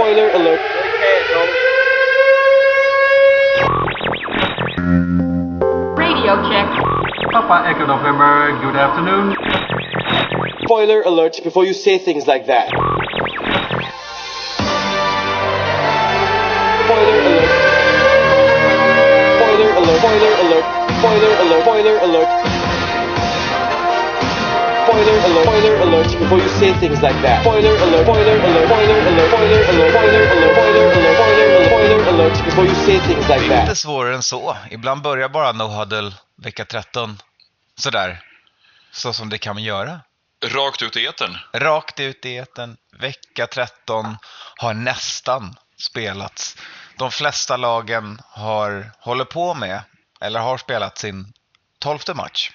Spoiler alert. Radio check. Papa Echo November, good afternoon. Spoiler alert before you say things like that. Spoiler alert. Spoiler alert. Spoiler alert. Spoiler alert. Spoiler alert. Spoiler alert. Spoiler alert before you say things like that. Spoiler alert. Spoiler alert. Spoiler alert. Spoiler alert. Spoiler alert. Spoiler alert. Spoiler alert. Spoiler alert before you say things like Det är inte that. svårare än så. Ibland börjar bara No Huddle vecka 13 sådär. Så som det kan göra. Rakt ut i etern. Rakt ut i etern. Vecka 13 har nästan spelats. De flesta lagen har, håller på med, eller har spelat sin tolfte match.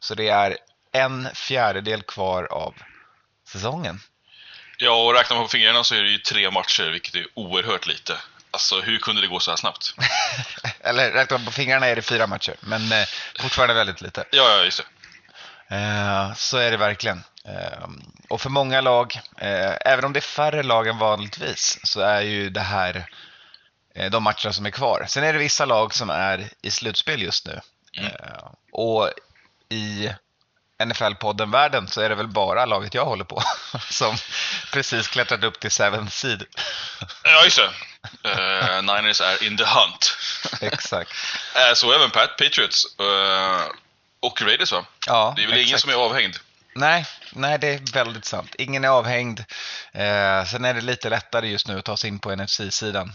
Så det är en fjärdedel kvar av säsongen. Ja, och räknar man på fingrarna så är det ju tre matcher, vilket är oerhört lite. Alltså, hur kunde det gå så här snabbt? Eller räknar man på fingrarna är det fyra matcher, men eh, fortfarande väldigt lite. Ja, ja, just det. Eh, så är det verkligen. Eh, och för många lag, eh, även om det är färre lag än vanligtvis, så är ju det här eh, de matcherna som är kvar. Sen är det vissa lag som är i slutspel just nu. Eh, och i NFL-podden-världen så är det väl bara laget jag håller på som precis klättrat upp till 7 seed. Ja, just det. Eh, Niners är in the hunt. Exakt. Eh, så även Pat Patriots eh, och Raiders, va? Ja, Det är väl ingen exakt. som är avhängd? Nej, nej, det är väldigt sant. Ingen är avhängd. Eh, sen är det lite lättare just nu att ta sig in på NFC-sidan.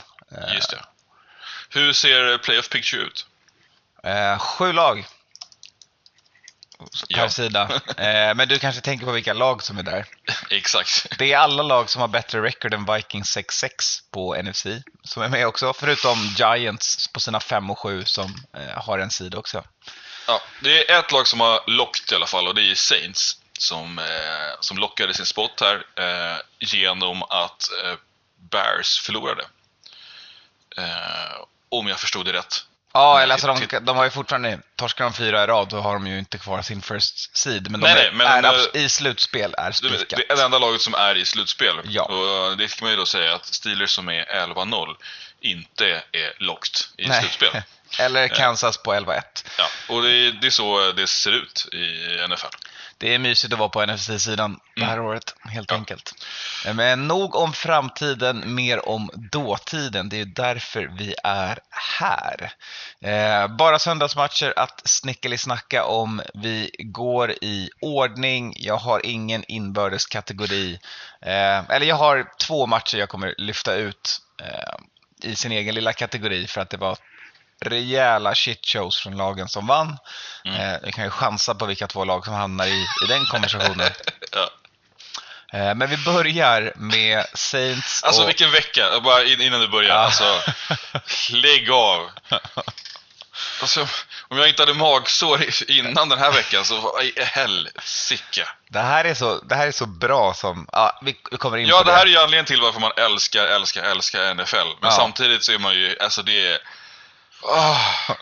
Just det. Hur ser playoff picture ut? Sju lag per Ja. sida. Eh, men du kanske tänker på vilka lag som är där. Exakt. Det är alla lag som har bättre record än Vikings 6-6 på NFC som är med också. Förutom Giants på sina 5 och 7 som eh, har en sida också. Ja, det är ett lag som har lockt i alla fall och det är Saints som, eh, som lockade sin spot här eh, genom att eh, Bears förlorade. Eh, om jag förstod det rätt. Ja, eller alltså de, titt- de har ju fortfarande, torskar de fyra i rad då har de ju inte kvar sin first seed. Men de Nej, är, nej, men, är eh, abs- i slutspel är spikat. det är det enda laget som är i slutspel. Ja. Och det kan man ju då säga att Steelers som är 11-0 inte är locked i Nej. slutspel. Eller Kansas på 11-1. Ja, och det är, det är så det ser ut i NFL. Det är mysigt att vara på NFC-sidan det här året, helt Mm. Ja. enkelt. Men nog om framtiden, mer om dåtiden. Det är därför vi är här. Eh, bara söndagsmatcher att snickelisnacka om. Vi går i ordning. Jag har ingen inbördes kategori. Eh, eller jag har två matcher jag kommer lyfta ut eh, i sin egen lilla kategori för att det var rejäla shitshows från lagen som vann. Mm. Eh, jag kan ju chansa på vilka två lag som hamnar i, i den konversationen. Ja. Eh, men vi börjar med Saints Alltså och... vilken vecka, bara in- innan du börjar. Ja. Alltså, lägg av. Alltså, om jag inte hade magsår innan den här veckan så helsike. det, här är så, det här är så bra som... Ja, vi, vi kommer in Ja, på det här är ju anledningen till varför man älskar, älskar, älskar NFL. Men Ja. samtidigt så är man ju, alltså det är... Ah.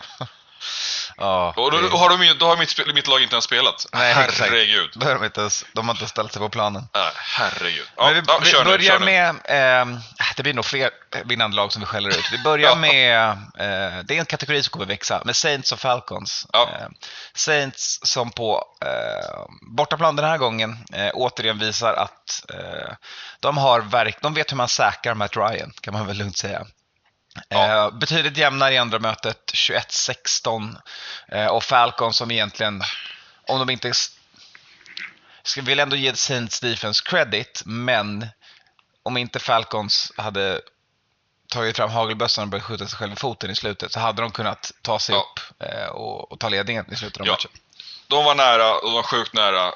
Ja, Och då, det- har, de, då har mitt, mitt lag inte ens spelat. Nej, herregud. Då har de, inte ens, de har inte ställt sig på planen. Äh, herregud. Ja, Men vi, ja, vi börjar nu. med, ehm, det blir nog fler vinnande lag som vi skäller ut. Vi börjar Ja. med, eh, det är en kategori som kommer växa, med Saints och Falcons. Ja. Eh, Saints som på eh, bortaplan den här gången eh, återigen visar att eh, de har verk, de vet hur man säkrar Matt Ryan, kan man väl lugnt säga. Ja. Eh, betydligt jämnare i andra mötet, 21-16. Eh, och Falcons som egentligen, om de inte ska vill ändå ge Saints defense credit, men om inte Falcons hade tagit fram hagelbössan och börjat skjuta sig själv i foten i slutet så hade de kunnat ta sig Ja. upp eh, och, och ta ledningen i slutet av Ja. matchen. De var nära, och de var sjukt nära,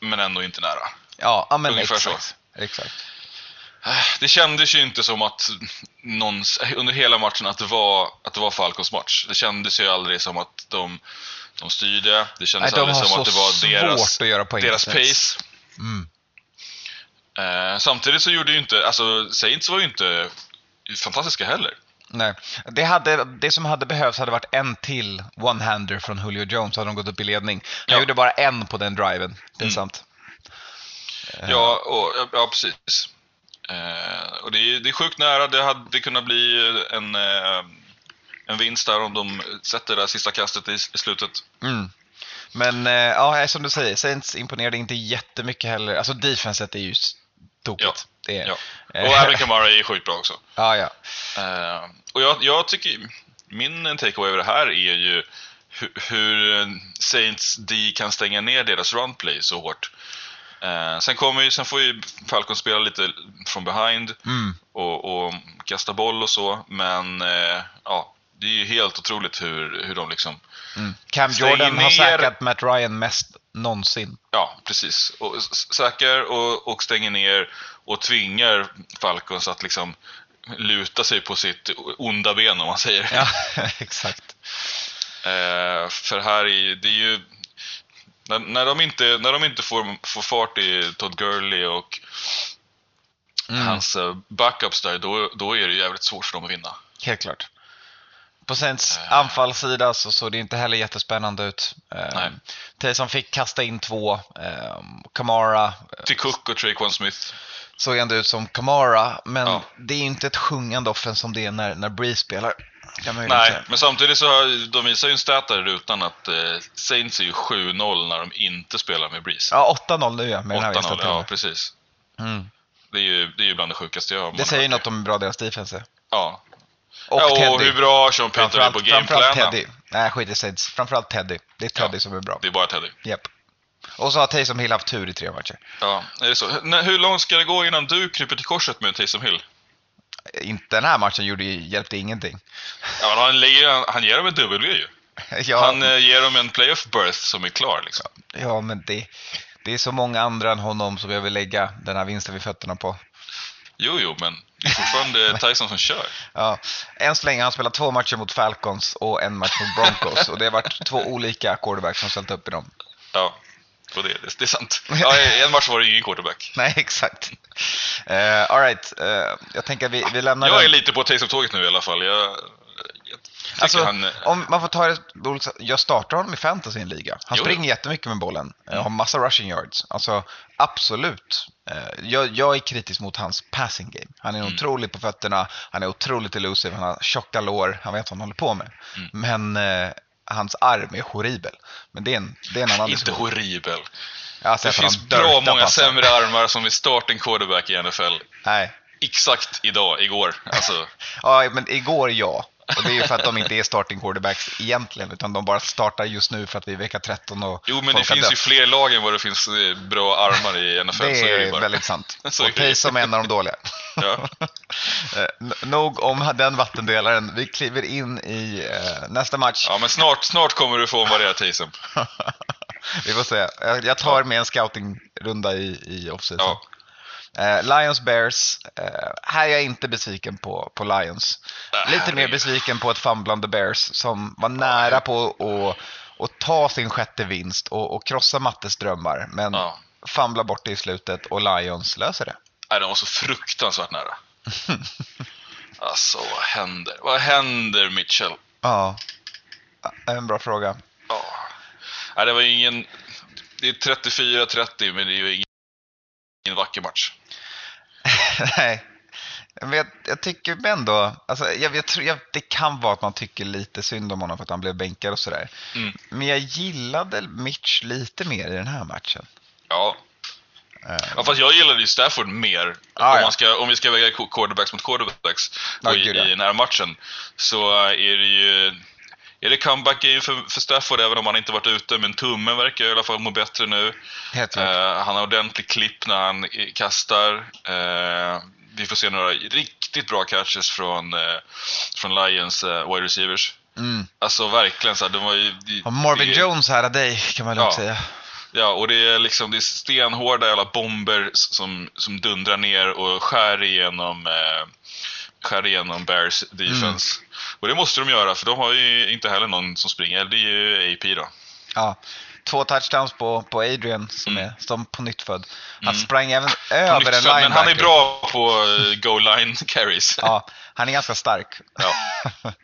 men ändå inte nära. Ja, men Ungefär så. exakt. Äh, Det kändes ju inte som att någon, under hela matchen att det var, att det var Falcons match. Det kändes ju aldrig som att de, de styrde. Det Nej, kändes de aldrig som att det var deras, att göra poäng. deras pace. Mm. Eh, samtidigt så gjorde ju inte, alltså Saints var ju inte fantastiska heller. Nej. Det, hade, det som hade behövts hade varit en till one-hander från Julio Jones hade de gått upp i ledning. De Ja. gjorde bara en på den driven, är Mm. sant. Ja, och, ja precis. Eh, och det, är, det är sjukt nära. Det hade kunnat bli en, eh, en vinst där om de sätter det där sista kastet i, i slutet. Mm. Men eh, ja, som du säger, Saints imponerade inte jättemycket heller. Alltså defenset är ju tokigt. Ja. Det är, Ja. Eh, Och även Kamara är sjukt bra också. ja, ja. Eh, och jag, jag tycker, min takeaway över det här är ju hur, hur Saints D kan stänga ner deras runplay så hårt. Eh, sen, kommer ju, sen får ju Falcon spela lite från behind Mm. och, och kasta boll och så, men eh, ja, det är ju helt otroligt hur, hur de liksom Mm. Cam Jordan har säkrat Matt Ryan mest någonsin. Ja, precis. Och s- säkrar och, och stänger ner och tvingar Falcons att liksom luta sig på sitt onda ben om man säger. Ja, exakt. Eh, för här är det är ju... När, när de inte, när de inte får, får fart i Todd Gurley och Mm. hans eh, backups där, då, då är det jävligt svårt för dem att vinna. Helt klart. På Saints Eh. anfallssida så såg det inte heller jättespännande ut. Nej. Eh, Taysom fick kasta in två. Kamara Till Cook och Traquan Smith. Såg ändå ut som Kamara, men Ja. det är inte ett sjungande offense som det är när, när Breeze spelar. Nej, säga. men samtidigt så har, de visar ju en stat där i rutan att eh, Saints är ju 7-0 när de inte spelar med Breeze. Ja, 8-0 nu ja, med den här 8-0, ja precis. mm. Det är ju, det är ju bland det sjukaste jag har Det säger ju något om hur bra deras defense är. Ja. Och ja, och Teddy. hur bra Sean Payton är framförallt, på framförallt gameplanen. Teddy. Nej, skit i Saints. Framförallt Teddy. Det är Teddy Ja. som är bra. Det är bara Teddy. Japp. Och så har Taysom Hill haft tur i tre matcher. Ja, är det så? Hur långt ska det gå innan du kryper till korset med Taysom Hill? Inte den här matchen gjorde, hjälpte ingenting. Ja, han, lägger, han ger dem en W ju. Ja, Han eh, ger dem en playoff berth som är klar liksom. ja men det, det är så många andra än honom som jag vill lägga den här vinsten vid fötterna på. Jo, jo, men det är fortfarande Tyson som kör. Ja, än så länge har han spelat två matcher mot Falcons och en match mot Broncos. och det har varit två olika quarterbacks som ställt upp i dem. Ja, och det, det, det är sant. Ja, I en match var det ingen quarterback. Nej, exakt. Uh, Alright, jag tänker vi, vi lämnar Jag den. är lite på Taysom-tåget nu i alla fall. Jag, jag Alltså, han... om man får ta det, jag startar honom i fantasy i en liga. Han Jo, springer jo. jättemycket med bollen, eh, har massa rushing yards. Alltså, absolut. Eh, Jag, jag är kritisk mot hans passing game. Han är Mm. otrolig på fötterna, han är otroligt elusive, han har tjocka lår, han vet vad han håller på med. Mm. Men eh, hans arm är horribel. Men det är en, det är en annan Inte diskussion. horribel. Har Det finns bra många passar. sämre armar som är starting quarterback i NFL. Nej. Exakt idag, igår. Alltså, Ja, men igår ja. Och det är ju för att de inte är starting quarterbacks egentligen, utan de bara startar just nu för att vi är vecka 13 och jo, men det finns ju fler lag än vad det finns eh, bra armar i NFL. Det är det är bara. väldigt sant. Och det. Taysom är en av de dåliga. Ja. Eh, Nog om den vattendelaren. Vi kliver in i eh, nästa match. ja, men snart, snart kommer du få en varierad Taysom. Vi får se. Jag jag tar med en scoutingrunda i, i offseason. Ja. Eh, Lions Bears. Eh, här är jag inte besviken på, på Lions. Lite mer besviken på ett famblande Bears som var nära på att att ta sin sjätte vinst och, och krossa Mattes drömmar. Men Ja. famlar bort det i slutet och Lions löser det. Nej, de var så fruktansvärt nära. Alltså, vad händer? Vad händer, Mitchell? Ja, en bra fråga. Ja. Nej, det var ingen... Det är 34-30, men det är ju ingen, ingen vacker match. Nej. Men jag, jag tycker ändå, alltså, jag, jag tror, jag, det kan vara att man tycker lite synd om honom för att han blev bänkad och sådär. Mm. Men jag gillade Mitch lite mer i den här matchen. Ja. Eh, ja, fast jag gillade ju Stafford mer. Ah, om, ja. man ska, om vi ska väga qu- quarterbacks mot quarterbacks och i, gud, ja. i den här matchen. Så är det ju... Är det comeback game för, för Stafford även om han inte varit ute, men tummen verkar i alla fall må bättre nu. Eh, han har ordentlig klipp när han kastar. Eh, vi får se några riktigt bra catches från, eh, från Lions eh, wide receivers. Mm. Alltså verkligen så här, de var ju... det- Och Marvin det- Jones här av dig kan man lugnt Ja. säga. Ja, och det är liksom det är stenhårda jävla bomber som, som dundrar ner och skär igenom, eh, skär igenom Bears defense. Mm. Och det måste de göra, för de har ju inte heller någon som springer. Det är ju AP då. Ja. Två touchdowns på, på Adrian som Mm. är som på nytt född. Han Mm. sprang även över en linebacker. Men han är bra på eh, goal line carries. Ja, han är ganska stark. Ja.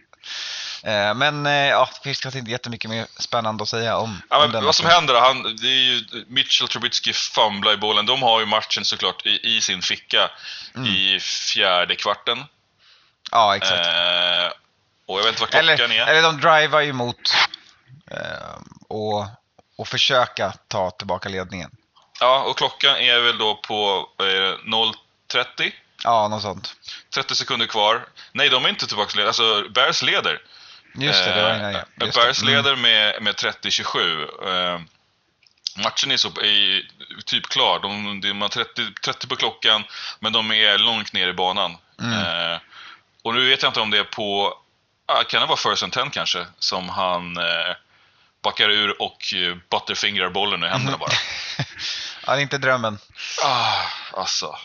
Eh, Men eh, ja, det finns kanske inte jättemycket mer spännande att säga om, Ja, om den vad som händer då, han, det är ju Mitchell Trubisky fumblar i bollen. De har ju matchen såklart i, i sin ficka i fjärde kvarten. Ja, exakt. Eh, och jag vet inte vad klockan eller, är. eller de drivar ju mot eh, och, och försöka ta tillbaka ledningen. Ja, och klockan är väl då på eh, 0.30. Ja, något sånt. 30 sekunder kvar. Nej, de är inte tillbaka Alltså, Bears leder. Just det, det var innan Eh, ja. Just det. Bears Mm. leder med, med 30-27. Eh, matchen är, så, är typ klar. De, de har 30, 30 på klockan, men de är långt ner i banan. Mm. Eh, och nu vet jag inte om det är på, ah, kan det vara first and ten kanske, som han eh, backar ur och eh, butterfingrar bollen i händerna bara. ja, det är inte drömmen. ah, alltså.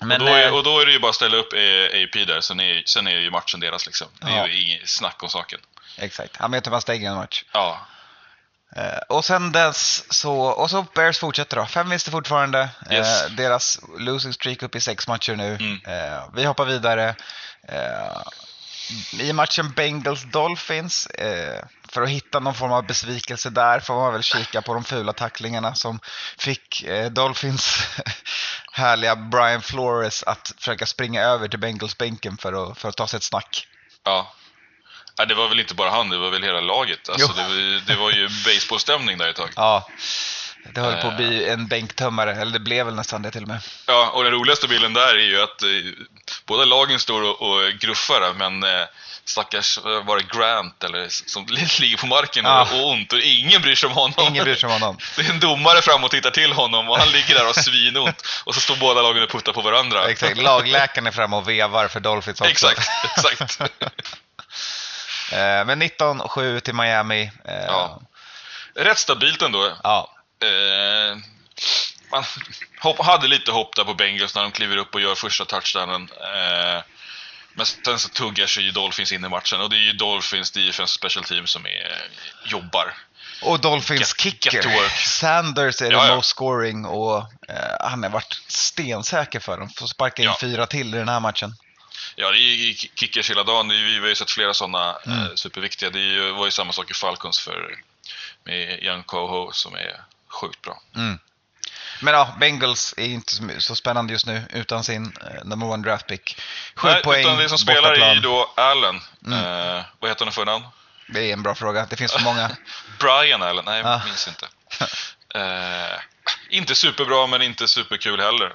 Men, och, då är, eh, och då är det ju bara att ställa upp eh, AP där, sen är, sen är ju matchen deras liksom. Det är Ja. ju inget snack om saken. Exakt, han vet hur man stänger en match. Ja, och sen dess så, och så Bears fortsätter då. Fem vinster fortfarande. Yes. Eh, deras losing streak upp i sex matcher nu. Mm. Eh, vi hoppar vidare. Eh, I matchen Bengals-Dolphins, eh, för att hitta någon form av besvikelse där får man väl kika på de fula tacklingarna som fick eh, Dolphins härliga Brian Flores att försöka springa över till Bengals-bänken för att, för att ta sig ett snack. ja. Nej, det var väl inte bara han, det var väl hela laget. Alltså, det, var, det var ju baseballstämning där ett tag. Ja, det höll på att Eh. bli en bänktömmare, eller det blev väl nästan det till och med. Ja, och den roligaste bilden där är ju att eh, båda lagen står och, och gruffar, men eh, stackars, eh, var det Grant eller, som ligger på marken Ja. och ont och ingen bryr sig om honom. Ingen bryr sig om honom. Det är en domare fram och tittar till honom och han ligger där och har svinont. Och så står båda lagen och puttar på varandra. Exakt, lagläkaren är framme och vevar för Dolphins också. Exakt, exakt. Eh, Men 19-7 till Miami. Eh, Ja. Rätt stabilt ändå. ja. Eh, man hade lite hopp där på Bengals när de kliver upp och gör första touchdownen. Men sen så tuggar sig ju Dolphins in i matchen och det är ju Dolphins defense special team som är, jobbar. Och Dolphins kicker. Sanders är Ja, det ja. most scoring och eh, han har varit stensäker för dem. Får sparka in Ja. fyra till i den här matchen. Ja, det är ju kickers hela dagen. Det är, vi har ju sett flera sådana Mm. eh, superviktiga. Det ju, var ju samma sak i Falcons för med Young Coho som är sjukt bra. Men ja, Bengals är inte så- spännande just nu utan sin eh, number one draft pick. Sju Nej, poäng, utan det som spelar är ju då Allen. Mm. Eh, vad heter han för namn? Det är en bra fråga. Det finns för många. Brian Allen? Nej, Ah. jag minns inte. Eh, inte superbra, men inte superkul heller.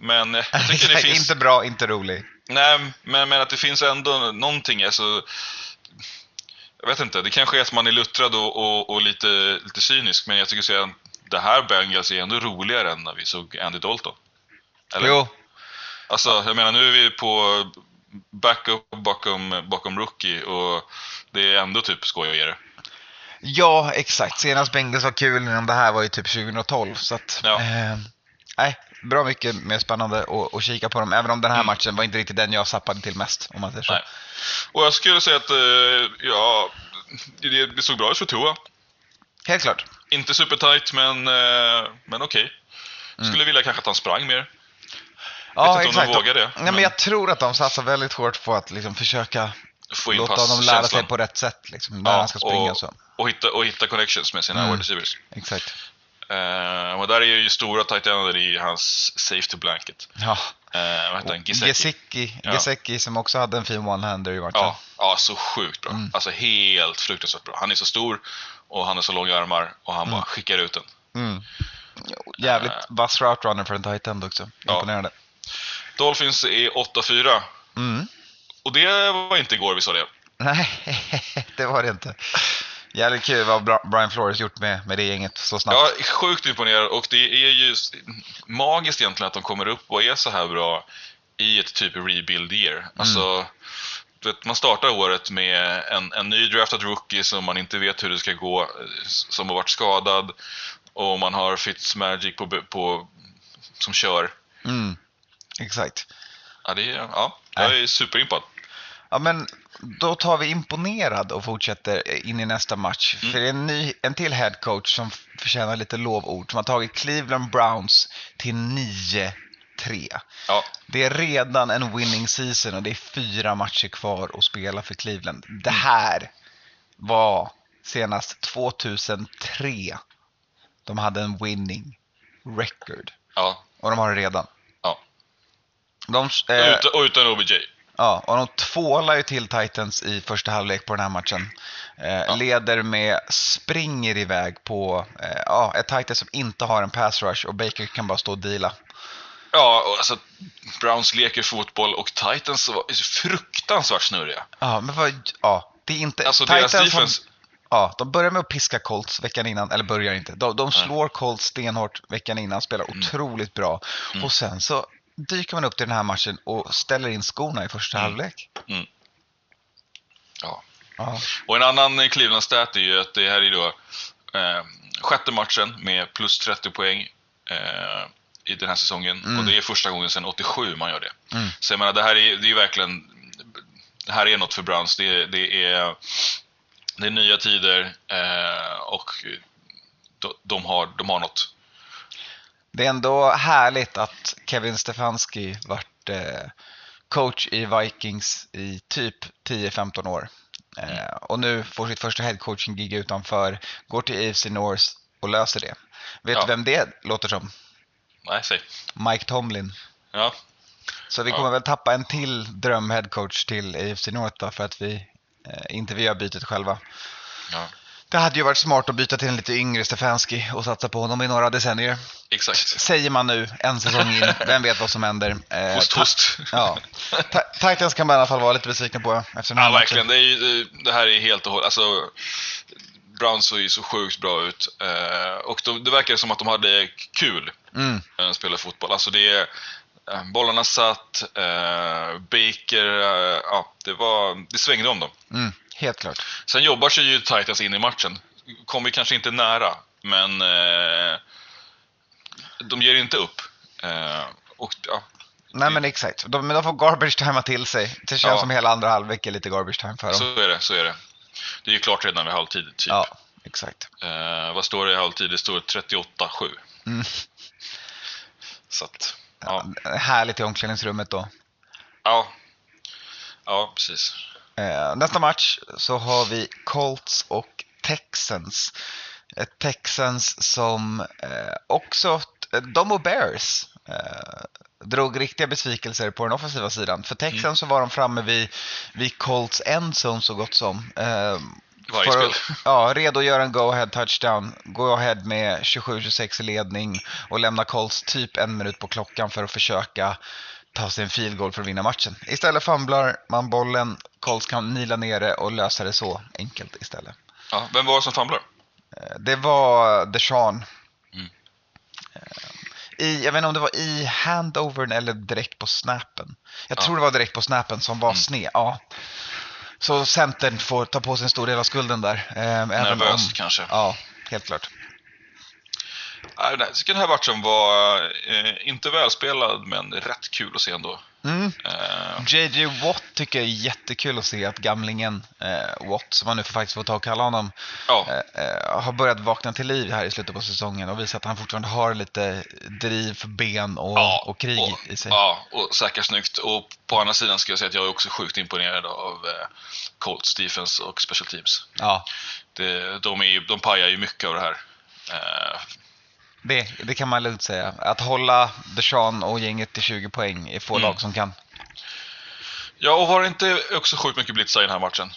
Men eh, jag tycker det finns... inte bra, inte rolig. Nej, men, men att det finns ändå någonting. Alltså, jag vet inte, det kanske är att man är luttrad och, och, och lite, lite cynisk, men jag tycker att det här Bengals är ändå roligare än när vi såg Andy Dalton. Eller? Jo, Alltså, jag menar nu är vi på backup bakom, bakom rookie och det är ändå typ skojigare. Ja, exakt. Senast Bengals var kul innan det här var ju typ 2012. Så att, Ja. eh, nej, bra mycket mer spännande att, att kika på dem. Även om den här Mm. matchen var inte riktigt den jag zappade till mest. Om man säger så. Nej. Och jag skulle säga att, eh, ja, det, såg bra ut för Tua. Helt klart. Inte supertight, men, eh, men okej. Skulle vilja kanske att han sprang mer. Ja, inte om de vågar det, Nej, men men- jag tror att de satsar väldigt hårt på att liksom försöka Få in låta honom lära sig på rätt sätt. Liksom, när han ska springa och, och, så. och, hitta, och hitta connections med sina Mm. wide receivers. Exakt. Eh, och där är ju stora tight ender i hans safety blanket. Ja. Eh, vad heter han? Gisecki. Gesicki, Ja. Som också hade en fin one-hander i matchen. Ja, ja, så sjukt bra. Mm. Alltså helt fruktansvärt bra. Han är så stor och han har så långa armar och han bara skickar ut den. Mm. Jävligt Eh. vass route runner för en tight end också. Ja. Imponerande. Dolphins är 8-4. Mm. Och det var inte igår vi sa det. Nej, det var det inte. Jävligt kul vad Brian Flores gjort med, med det gänget så snabbt. Är sjukt imponerad och det är ju magiskt egentligen att de kommer upp och är så här bra i ett typ rebuild year. Alltså, du vet, man startar året med en, en ny draftad rookie som man inte vet hur det ska gå, som har varit skadad och man har Fitzmagic på, på, som kör. Mm. Exakt. Ja, det är, ja, jag är superimpad. Ja, men då tar vi imponerad och fortsätter in i nästa match. Mm. För det är en, ny, en till headcoach som förtjänar lite lovord. Som har tagit Cleveland Browns till 2003. Ja, Det är redan en winning season och det är fyra matcher kvar att spela för Cleveland. Det här var senast 2003 de hade en winning record. ja, Och de har det redan. ja. De, eh, Utan, och utan OBJ. Ja, och de tvålar ju till Titans i första halvlek på den här matchen. Eh, Leder med, springer iväg på eh, ja, ett Titans som inte har en pass rush och Baker kan bara stå och deala. Ja, alltså Browns leker fotboll och Titans var fruktansvärt snurriga. Ja, men vad, ja, det är inte... Alltså deras har- defense, Ja, de börjar med att piska Colts veckan innan, eller börjar inte. De, de slår Colts stenhårt veckan innan, spelar Mm. otroligt bra. Och sen så dyker man upp till den här matchen och ställer in skorna i första Mm. halvlek. ja. Ja. Och en annan Cleveland-stat är ju att det här är då eh, sjätte matchen med plus 30 poäng eh, i den här säsongen. Och det är första gången sedan 87 man gör det. Mm. Så jag menar, det här är, det är verkligen... Det här är något för Browns. Det, är- det, är, det är nya tider eh, och de, de, har, de har något. Det är ändå härligt att Kevin Stefanski varit eh, coach i Vikings i typ 10-15 år. Eh, och nu får sitt första headcoaching-gig utanför, går till AFC North och löser det. Vet Ja. du vem det låter som? Nej, säg. Mike Tomlin. Ja, Så vi Ja. kommer väl tappa en till dröm-headcoach till AFC North då, för att vi eh, inte vi gör bytet själva. ja. Det hade ju varit smart att byta till en lite yngre Stefanski och satsa på honom i några decennier. exakt. Säger man nu, en säsong in, vem vet vad som händer. Eh, Host, host. Ja. Ta- Titans kan man i alla fall vara lite besvikna på efter Ja, verkligen. Det, ju, det här är helt och hållet... Alltså, Browns såg ju så sjukt bra ut. Eh, och de, det verkar som att de hade kul Mm. när de spelade fotboll. Alltså det är... eh, Bollarna satt, eh, Baker, eh, ja, det, var, det svängde om dem. Mm. Helt klart. Sen jobbar sig ju Titans in i matchen. Kommer kanske inte nära, men eh, de ger inte upp. Eh, och, ja, Nej men exakt, de, men de får garbage timea till sig. Det känns Ja. som hela andra halvlek är lite garbage time för dem. så är det. Så är det. Det är ju klart redan vid halvtid, typ. Ja, exakt. Eh, vad står det i halvtid? Det står 38-7. Mm. Så att, ja. Ja. Härligt i omklädningsrummet då. Ja, ja precis. Eh, nästa match så har vi Colts och Texans. Texans som eh, också, de och Bears eh, drog riktiga besvikelser på den offensiva sidan. För Texans så var de framme vid, vid Colts endzone så gott som. Eh, Varje för spel. Ja, redo att göra en go-ahead touchdown. Go-ahead med 27-26 i ledning och lämna Colts typ en minut på klockan för att försöka ta sig en field goal för att vinna matchen. Istället fumblar man bollen, Colts kan nila ner det och lösa det så enkelt istället. Ja, vem var det som famlar? Eh, Det var Deshaun. Mm. Eh, I, jag vet inte om det var i handovern eller direkt på snappen. Jag Ja. tror det var direkt på snappen som var Mm. sned. Ja. Så centern får ta på sig en stor del av skulden där. eh, Nervöst om- kanske. Ja, helt klart. Nej, tycker den här matchen var eh, inte välspelad, men rätt kul att se ändå. Mm. Eh, JJ Watt tycker jag är jättekul att se att gamlingen eh, Watt, som man nu får faktiskt får ta och kalla honom, ja, eh, eh, har börjat vakna till liv här i slutet på säsongen och visat att han fortfarande har lite driv ben och, ja, och krig och, i sig. Ja, och säkert snyggt. Och på andra sidan ska jag säga att jag är också sjukt imponerad av eh, Colts defense och special teams. Ja, Det, de, är, de pajar ju mycket av det här. Det, det kan man lugnt säga. Att hålla Deshaun och gänget till 20 poäng är få Mm. lag som kan. ja, och var det inte också sjukt mycket blitzar i den här matchen?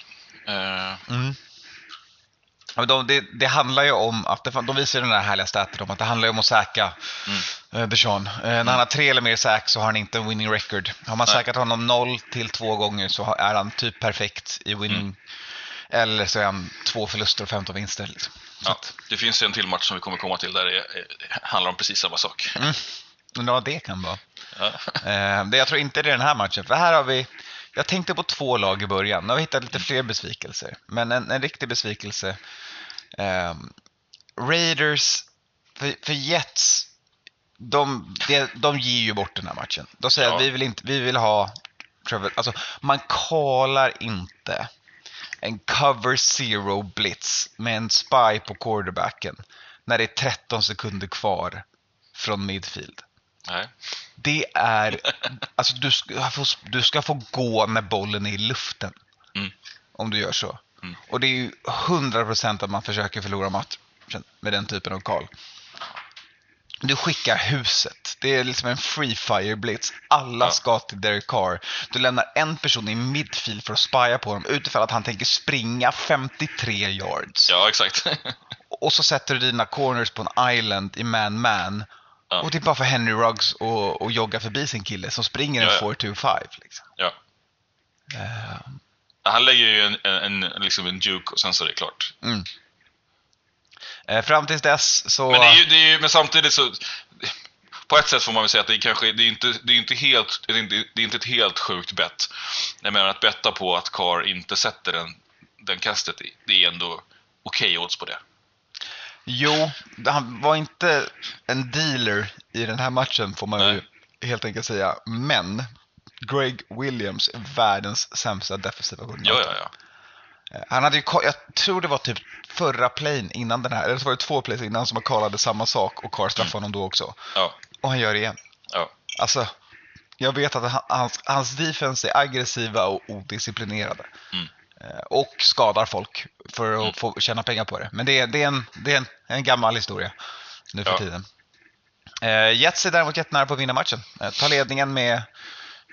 Eh, Mm. Men de, det, det handlar ju om att, de visar ju den där härliga staten om att det handlar ju om att säkra Mm. Deshaun. Eh, när han har tre eller mer säk så har han inte en winning record. Har man Nej. säkrat honom noll till två gånger så är han typ perfekt i winning. Mm. Eller så är han två förluster och 15 vinster. Liksom. Ja, det finns en till match som vi kommer komma till där det eh, handlar om precis samma sak. men ja, det kan vara. Ja. Eh, jag tror inte det är den här matchen, för här har vi jag tänkte på två lag i början. Nu har vi hittat lite fler besvikelser. Men en, en riktig besvikelse. ehm, Raiders, för, för Jets, de, de, de ger ju bort den här matchen. De säger Ja. att vi vill, inte, vi vill ha Trevor, alltså man kallar inte en cover zero blitz med en spy på quarterbacken när det är 13 sekunder kvar från midfield. Nej. Det är, alltså du ska, få, du ska få gå när bollen är i luften. Mm. Om du gör så. Mm. Och det är ju 100% att man försöker förlora matchen med den typen av call. Du skickar huset. Det är liksom en free fire blitz. Alla Ja. ska till Derek Carr. Du lämnar en person i midfield för att spya på honom utifrån att han tänker springa 53 yards. Ja, exakt. Och så sätter du dina corners på en island i man-man. Ja. Och det är bara för Henry Ruggs och, och jogga förbi sin kille som springer en Ja, ja. 4-2-5. Liksom. ja. Eh, Han lägger ju en, en, en, liksom en juke och sen så är det klart. eh, fram tills dess så... Men, det är ju, det är ju, men samtidigt så... På ett sätt får man väl säga att det är kanske det är inte, det är inte helt, det är inte, det är inte ett helt sjukt bett. Jag menar att betta på att Carr inte sätter den, den kastet det är ändå okej odds på det. Jo, han var inte en dealer i den här matchen får man ju Nej. helt enkelt säga. Men Greg Williams är världens sämsta defensiva Ja, koordinator. ja, ja. Eh, Han hade ju, jag tror det var typ förra playen innan den här, eller så var det två plays innan som han callade samma sak och Carr straffade honom då också. Ja, Och han gör det igen. ja. Alltså, jag vet att han- hans, hans defense är aggressiva och odisciplinerade. Mm. Eh, Och skadar folk för att få tjäna pengar på det. Men det är, det är, en, det är en, en gammal historia nu för Ja. tiden. Eh, Jets är däremot jättenära på att vinna matchen. Eh, tar ledningen med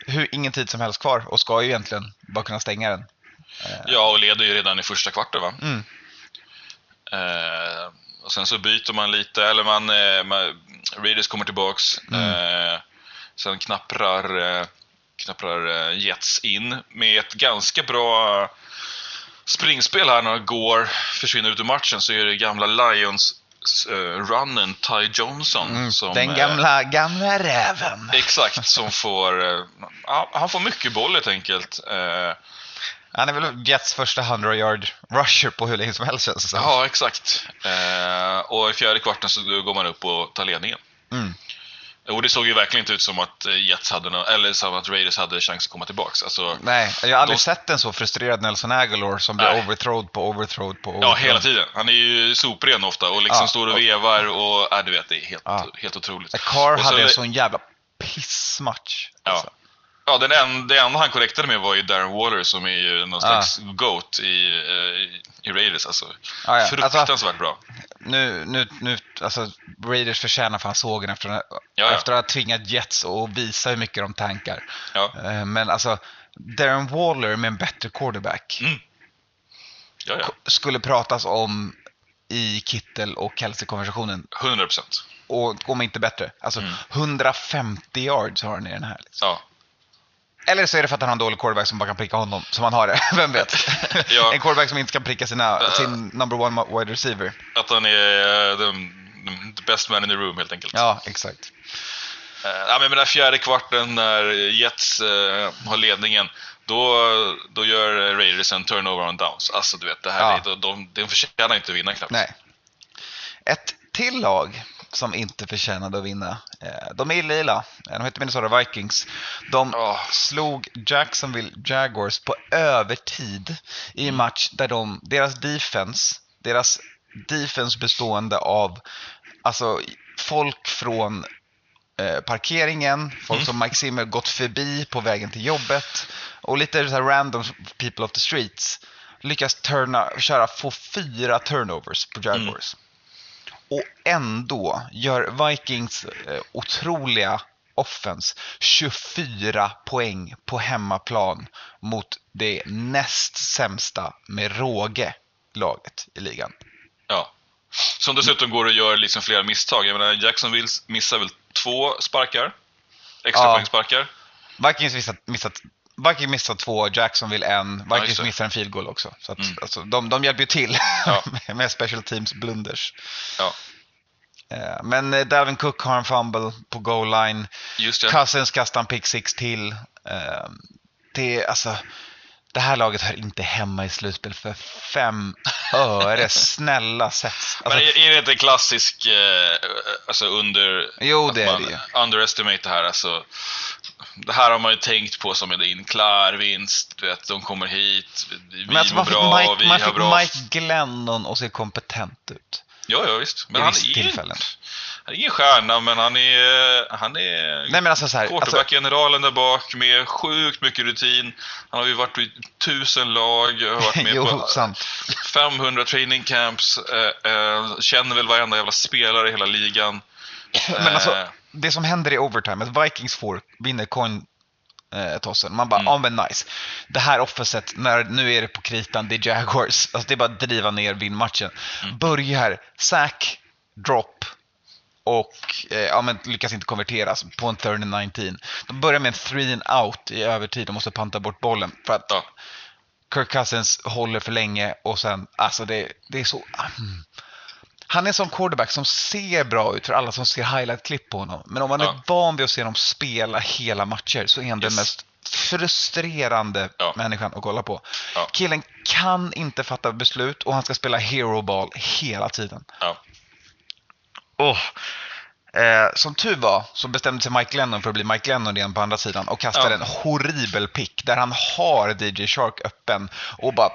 hur, ingen tid som helst kvar och ska ju egentligen bara kunna stänga den. Ja, och leder ju redan i första kvarten va? Mm. Eh, och sen så byter man lite, eller man, eh, man Raiders kommer tillbaks. Eh, sen knapprar, eh, knapprar eh, Jets in med ett ganska bra springspel här när Gore försvinner ut ur matchen så är det gamla Lions eh, runnen Ty Johnson som... den eh, gamla, gamla räven. Exakt, som får... Eh, han får mycket boll helt enkelt. Eh, Han är väl Jets första 100 yard rusher på hur länge som helst känns det som. Ja, exakt. Eh, och i fjärde kvarten så går man upp och tar ledningen. Mm. Och det såg ju verkligen inte ut som att eh, Jets hade nå- eller som att Raiders hade chans att komma tillbaks. Alltså, Nej, jag har aldrig De- sett en så frustrerad Nelson Aguilar som blir Nej. overthrowed på overthrowed på ja, overthrow. hela tiden. Han är ju sopren ofta och liksom Ja, står och och- vevar och, ja, du vet, det är helt, Ja. helt otroligt. Carr så hade en sån jävla pissmatch. Ja. Alltså. Ja, den en, det enda han korrektade med var ju Darren Waller som är ju någon Ja. slags GOAT i, eh, i, i Raiders. Alltså, Ja, ja. fruktansvärt bra. Nu, nu, nu, alltså Raiders förtjänar fan sågen efter, Ja, ja. efter att ha tvingat Jets och visa hur mycket de tankar. Ja. Eh, Men alltså, Darren Waller med en bättre quarterback Mm. Ja, ja. skulle pratas om i Kittel och Kelsey-konversationen. 100 procent. Och om inte bättre. Alltså Mm. 150 yards har han i den här. Liksom. Ja. Eller så är det för att han har en dålig quarterback som bara kan pricka honom, som han har det. Vem vet? Ja. En quarterback som inte kan pricka sina, sin number one wide receiver. Att han är uh, the, the best man in the room helt enkelt. Ja, exakt. Eh, ja, men med den här fjärde kvarten när Jets har ledningen, då, då gör Raiders en turnover on downs. Alltså du vet, det här Ja. är, de, de, de förtjänar inte att vinna knappt. Nej. Ett till lag som inte förtjänade att vinna. eh, De är lila. De heter Minnesota Vikings. De Ja. slog Jacksonville Jaguars på övertid i en match där de, deras defense, deras defense bestående av alltså, folk från eh, parkeringen, folk Mm. som Mike Zimmer gått förbi på vägen till jobbet och lite så random people of the streets lyckas turna, köra, få fyra turnovers på Jaguars. Och ändå gör Vikings eh, otroliga offense 24 poäng på hemmaplan mot det näst sämsta med råge laget i ligan. Ja. Som dessutom går och gör liksom flera misstag. Jag menar, Jacksonville missar väl två sparkar? Extra Ja. Vikings missat, missat Vikings missar två, Jacksonville en. Ja, Vikings det. missar en field goal också. Så att, Mm. alltså, de, de hjälper ju till Ja. med special teams blunders. Ja, Eh, Men eh, Dalvin Cook har en fumble på goal line. just det. Cousins kastar en pick six till. Eh, Det, alltså, det här laget hör inte hemma i slutspel för fem öre. Snälla sätt. Men Alltså, är är det inte en klassisk alltså under... Jo, det är man det ju. Underestimate det här. Alltså, det här har man ju tänkt på som en klar vinst. Du vet, de kommer hit, vi men alltså, mår bra, Mike, vi man har fick bra... Mike Glennon att se kompetent ut. Ja, ja, visst. Men vid han är tillfällen. Han är ingen stjärna, men han är, han är Nej men alltså så här, alltså, quarterback-generalen där bak med sjukt mycket rutin. Han har ju varit i tusen lag, har varit med jo, på sant. 500 training camps, eh, eh, känner väl varenda jävla spelare i hela ligan. Men alltså, Eh, det som händer i overtime, att Vikings får, vinner coin eh, tossen. Man bara, Mm. ja men nice. Det här offenset, när, nu är det på kritan, det är Jaguars. Alltså det är bara att driva ner, vinn matchen. Mm. Börjar, sack, drop och eh, ja, men lyckas inte konverteras på en third and 19. De börjar med en three and out i övertid, de måste panta bort bollen. För att. Kirk Cousins håller för länge och sen, alltså det, det är så... mm. Han är en sån quarterback som ser bra ut för alla som ser highlight-klipp på honom. Men om man är Ja. van vid att se dem spela hela matcher så är han den Yes. mest frustrerande Ja. människan att kolla på. Ja. Killen kan inte fatta beslut och han ska spela hero ball hela tiden. Ja. Åh. Eh, som tur var så bestämde sig Mike Lennon för att bli Mike Lennon igen på andra sidan och kastade en horribel pick där han har DJ Shark öppen och bara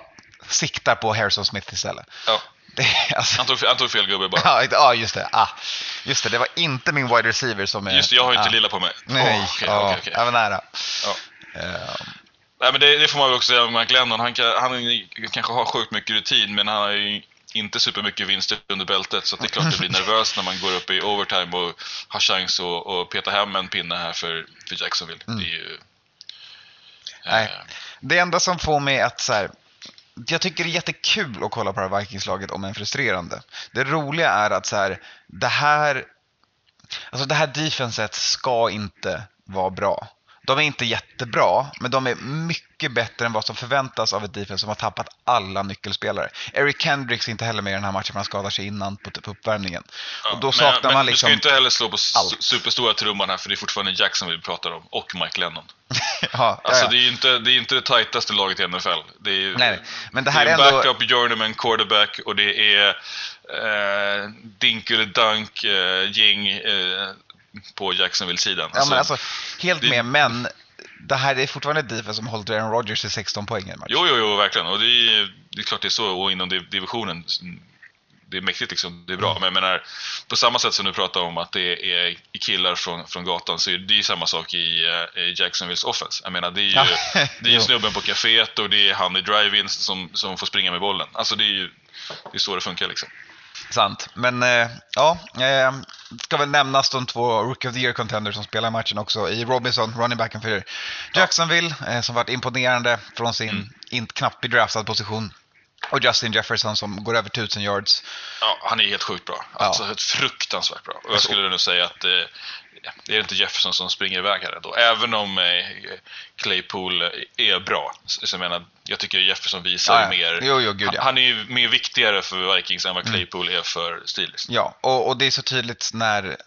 siktar på Harrison Smith istället. Ja. Det, alltså, Han, tog, han tog fel gubbe bara. ja, just det. Ah, just det, det var inte min wide receiver som är... Just det, jag har inte ah, lilla på mig. Nej, okej, ja, okej, okej. jag var nära. Ja. Eh, Nej, men det, det får man väl också säga om Mike Lennon. Han, kan, han kanske har sjukt mycket rutin, men han har ju inte supermycket vinster under bältet. Så att det är klart det blir nervöst när man går upp i overtime och har chans att, att peta hem en pinne här för, för Jacksonville. Det är ju... Nej. eh, Det enda som får mig att så här, jag tycker det är jättekul att kolla på det här Vikings-laget om en frustrerande. Det roliga är att så här, det här, alltså det här defenset ska inte vara bra. De är inte jättebra, men de är mycket bättre än vad som förväntas av ett defense som har tappat alla nyckelspelare. Eric Kendricks är inte heller med i den här matchen för han skadar sig innan på, på uppvärmningen. ja. och då men, saknar men man du liksom... ska ju inte heller slå på allt. superstora trumman här, för det är fortfarande Jacksonville vi pratar om. Och Mike Lennon. ja, Alltså det är ju inte det, är inte det tajtaste laget i NFL. Det är, Nej, nej. Men det det här är är en ändå... backup journeyman quarterback och det är eh, dink eller dunk eh, gäng eh, på Jacksonville-sidan. Ja, men alltså, helt det- med, men det här är fortfarande ett defense som hållit Aaron Rodgers till 16 poäng i en match. Jo, jo, jo, verkligen. Och det är, det är klart det är så. Och inom div- divisionen, det är mäktigt liksom. Det är bra. Mm. Men jag menar, på samma sätt som du pratar om att det är killar från, från gatan så är det ju samma sak i, eh, i Jacksonvilles offense. Jag menar, det är ju, Ja, det är snubben på kaféet och det är han i drive-in som, som får springa med bollen. Alltså det är ju det är så det funkar liksom. Sant. Men eh, ja, eh, ska väl nämnas de två Rookie of the Year-contenders som spelar matchen också. I Robinson, running backen för Jacksonville, eh, som varit imponerande från sin Mm. inte knappt bedraftad position. Och Justin Jefferson som går över 1000 yards. Ja, han är helt sjukt bra. Alltså ett fruktansvärt bra. Och jag skulle nog säga att eh, det är inte Jefferson som springer iväg här ändå. Även om eh, Claypool är bra. Så jag menar, jag tycker Jefferson visar Ja, mer... Jo, jo, gud, ja. han, han är ju mer viktigare för Vikings än vad Claypool är för Steelers. Ja, och, och det är så tydligt när,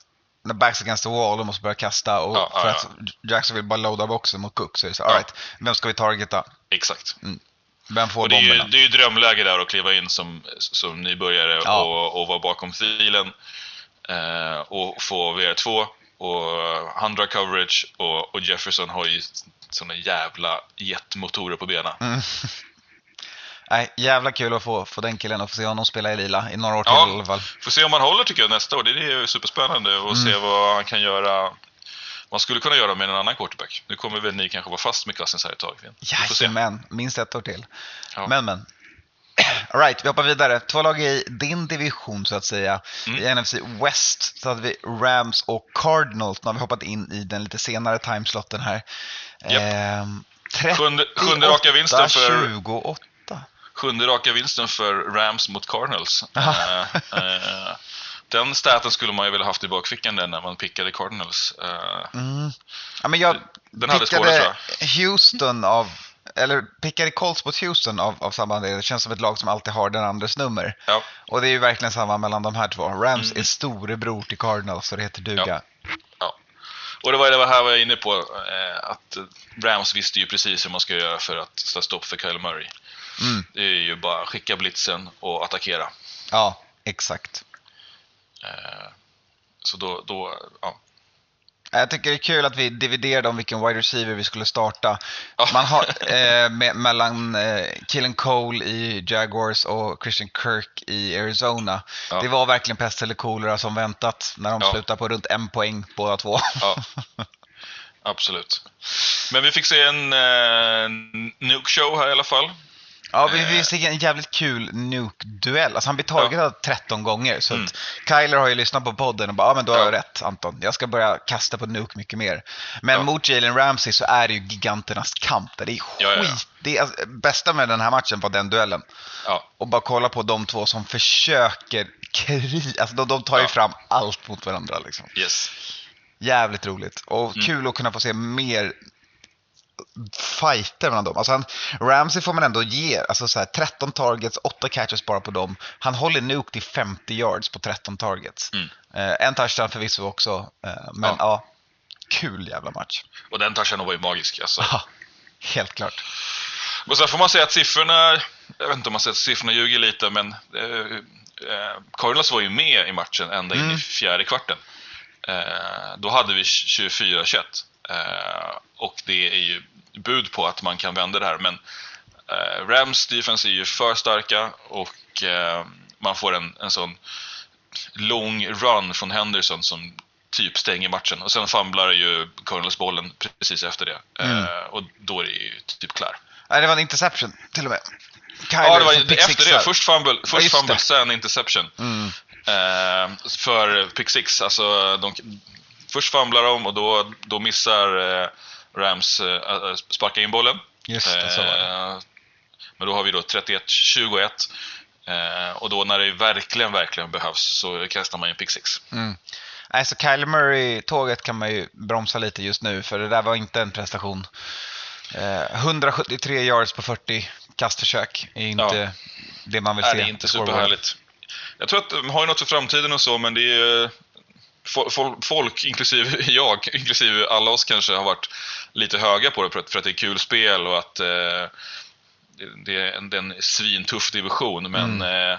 när backs against the wall, de måste börja kasta. Och Ja, för att Jacksonville bara loada boxen mot Cook så är det så, all right, vem ska vi targeta? Exakt. Vem får Och det är, ju, det är ju drömläge där att kliva in som, som nybörjare Ja. och, och vara bakom filen eh, och få VR2 och 100 coverage och, och Jefferson har ju såna jävla jetmotorer på benen. Mm. Nej, jävla kul att få, få den killen och få se honom spela i lila i några år till Ja. i alla fall. Får se om han håller tycker jag nästa år. Det är ju superspännande och se vad han kan göra. Man skulle kunna göra med en annan quarterback. Nu kommer väl ni kanske vara fast med Cousins här ett tag. Jajamän, minst ett år till. Ja. Men men. All right, vi hoppar vidare. Två lag i din division så att säga. Mm. I NFC West så hade vi Rams och Cardinals. Nu har vi hoppat in i den lite senare timeslotten här. Japp. Ehm, Sjunde- sjunde raka vinsten för- 28. Sjunde raka vinsten för Rams mot Cardinals. Eh, eh, den staten skulle man ju vilja haft i bakfickan där när man pickade Cardinals. Eh, Mm. Ja, men jag Den hade pickade spårat, tror Houston av, eller pickade Colts mot Houston av, av samma anledning. Det känns som ett lag som alltid har den andres nummer. ja, Och det är ju verkligen samma mellan de här två. Rams Mm. är storebror till Cardinals så det heter duga. ja. Och det var det här var jag inne på. Eh, att Rams visste ju precis hur man ska göra för att sätta stopp för Kyle Murray. Mm. Det är ju bara skicka blitzen och attackera. Ja, exakt. Eh, Så då, då ja. Jag tycker det är kul att vi dividerade om vilken wide receiver vi skulle starta. Man har, eh, med, mellan eh, Killen Cole i Jaguars och Christian Kirk i Arizona. Ja. Det var verkligen pest eller kolera som väntat när de Ja. slutade på runt en poäng båda två. Ja. Absolut. Men vi fick se en eh, nuke show här i alla fall. Ja, vi, vi fick en jävligt kul Nuke-duell. Alltså han blir targetad 13 gånger. Så Mm. Kyler har ju lyssnat på podden och bara, ja men då har Ja. jag rätt Anton. Jag ska börja kasta på Nuke mycket mer. Men Ja. mot Jalen Ramsey så är det ju giganternas kamp. Det är skit. Ja, ja, ja. Det är, alltså, bästa med den här matchen var den duellen. Ja, Och bara kolla på de två som försöker kri... Alltså de, de tar ju Ja. fram allt mot varandra liksom. yes. Jävligt roligt. Och Mm. kul att kunna få se mer fighter mellan dem. Alltså han, Ramsey får man ändå ge, alltså så här, 13 targets, 8 catches bara på dem. Han håller Nuke till 50 yards på 13 targets. Mm. Eh, en touchdown förvisso också, eh, men Ja. ja. kul jävla match. Och den touchen var ju magisk. Alltså. Ja, helt klart. Och sen får man säga att siffrorna, jag vet inte om man säger att siffrorna ljuger lite, men eh, eh, Cardinals var ju med i matchen ända in Mm. i fjärde kvarten. Eh, då hade vi 24-21. Eh, och det är ju bud på att man kan vända det här. Men eh, Rams defense är ju för starka och eh, man får en, en sån lång run från Henderson som typ stänger matchen. Och sen famlar ju Cardinals bollen precis efter det. Mm. Eh, och då är det ju typ klar. Nej, det var en interception till och med. Kyler Ja, det var efter det. Först fumble, Ja, först just fumble sen interception. Mm. Eh, för pick six. Alltså, de, först fumblar de och då, då missar eh, Rams eh, sparka in bollen. Det. Eh, men då har vi då 31-21. Eh, och då när det verkligen, verkligen behövs så kastar man in pick six. Mm. Nej, så Kyler Murray-tåget kan man ju bromsa lite just nu, för det där var inte en prestation. Eh, 173 yards på 40 kastförsök är inte det man vill Nej, se. det är inte superhärligt. Jag tror att de har ju något för framtiden och så, men det är ju... Folk, inklusive jag, inklusive alla oss kanske, har varit lite höga på det för att, för att det är kul spel och att eh, det, är en, det är en svintuff division. Men Mm. eh,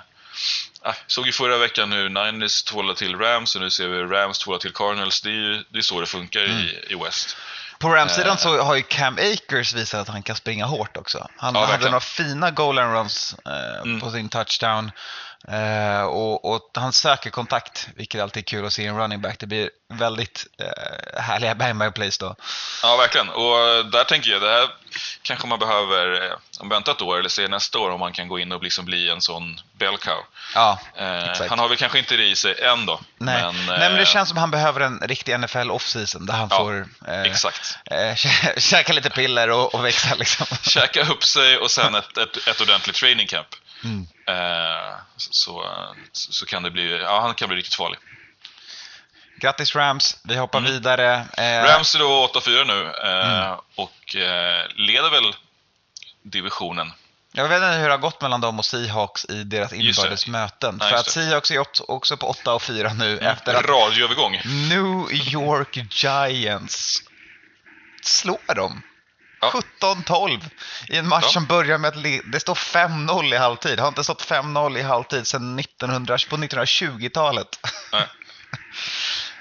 ah, såg ju förra veckan nu Niners tvåla till Rams och nu ser vi Rams tvåla till Cardinals. Det är ju det är så det funkar Mm. i, i West. På Rams-sidan Eh. så har ju Cam Akers visat att han kan springa hårt också. Han Ja, hade verkligen. några fina goal and runs eh, Mm. på sin touchdown. Eh, och, och han söker kontakt, vilket alltid är kul att se i en running back. Det blir väldigt eh, härliga bang plays då. Ja, verkligen. Och eh, där tänker jag, det här kanske man behöver eh, om vänta ett år eller se nästa år om man kan gå in och liksom bli en sån bell cow. Ja, Eh, han har väl kanske inte det i sig än då. Nej. Men, Nej, men det eh, känns som han behöver en riktig NFL off-season där han Ja, får eh, Exakt. eh, kä- käka lite piller och, och växa liksom. Käka upp sig och sen ett, ett, ett ordentligt training camp. Mm. Eh, så, så, kan det bli, ja han kan bli riktigt farlig. Grattis Rams, vi hoppar Mm. vidare. Eh, Rams är då 8-4 nu eh, Mm. och eh, leder väl divisionen. Jag vet inte hur det har gått mellan dem och Seahawks i deras inbördes möten. Nej, För att. Seahawks är också- på 8 och 4 nu efter att Radioövergång. New York Giants slår dem. Ja. 17-12 i en match Ja. som börjar med att det står 5-0 i halvtid. Det har inte stått 5-0 i halvtid sedan 1900, på 1920-talet. Nej.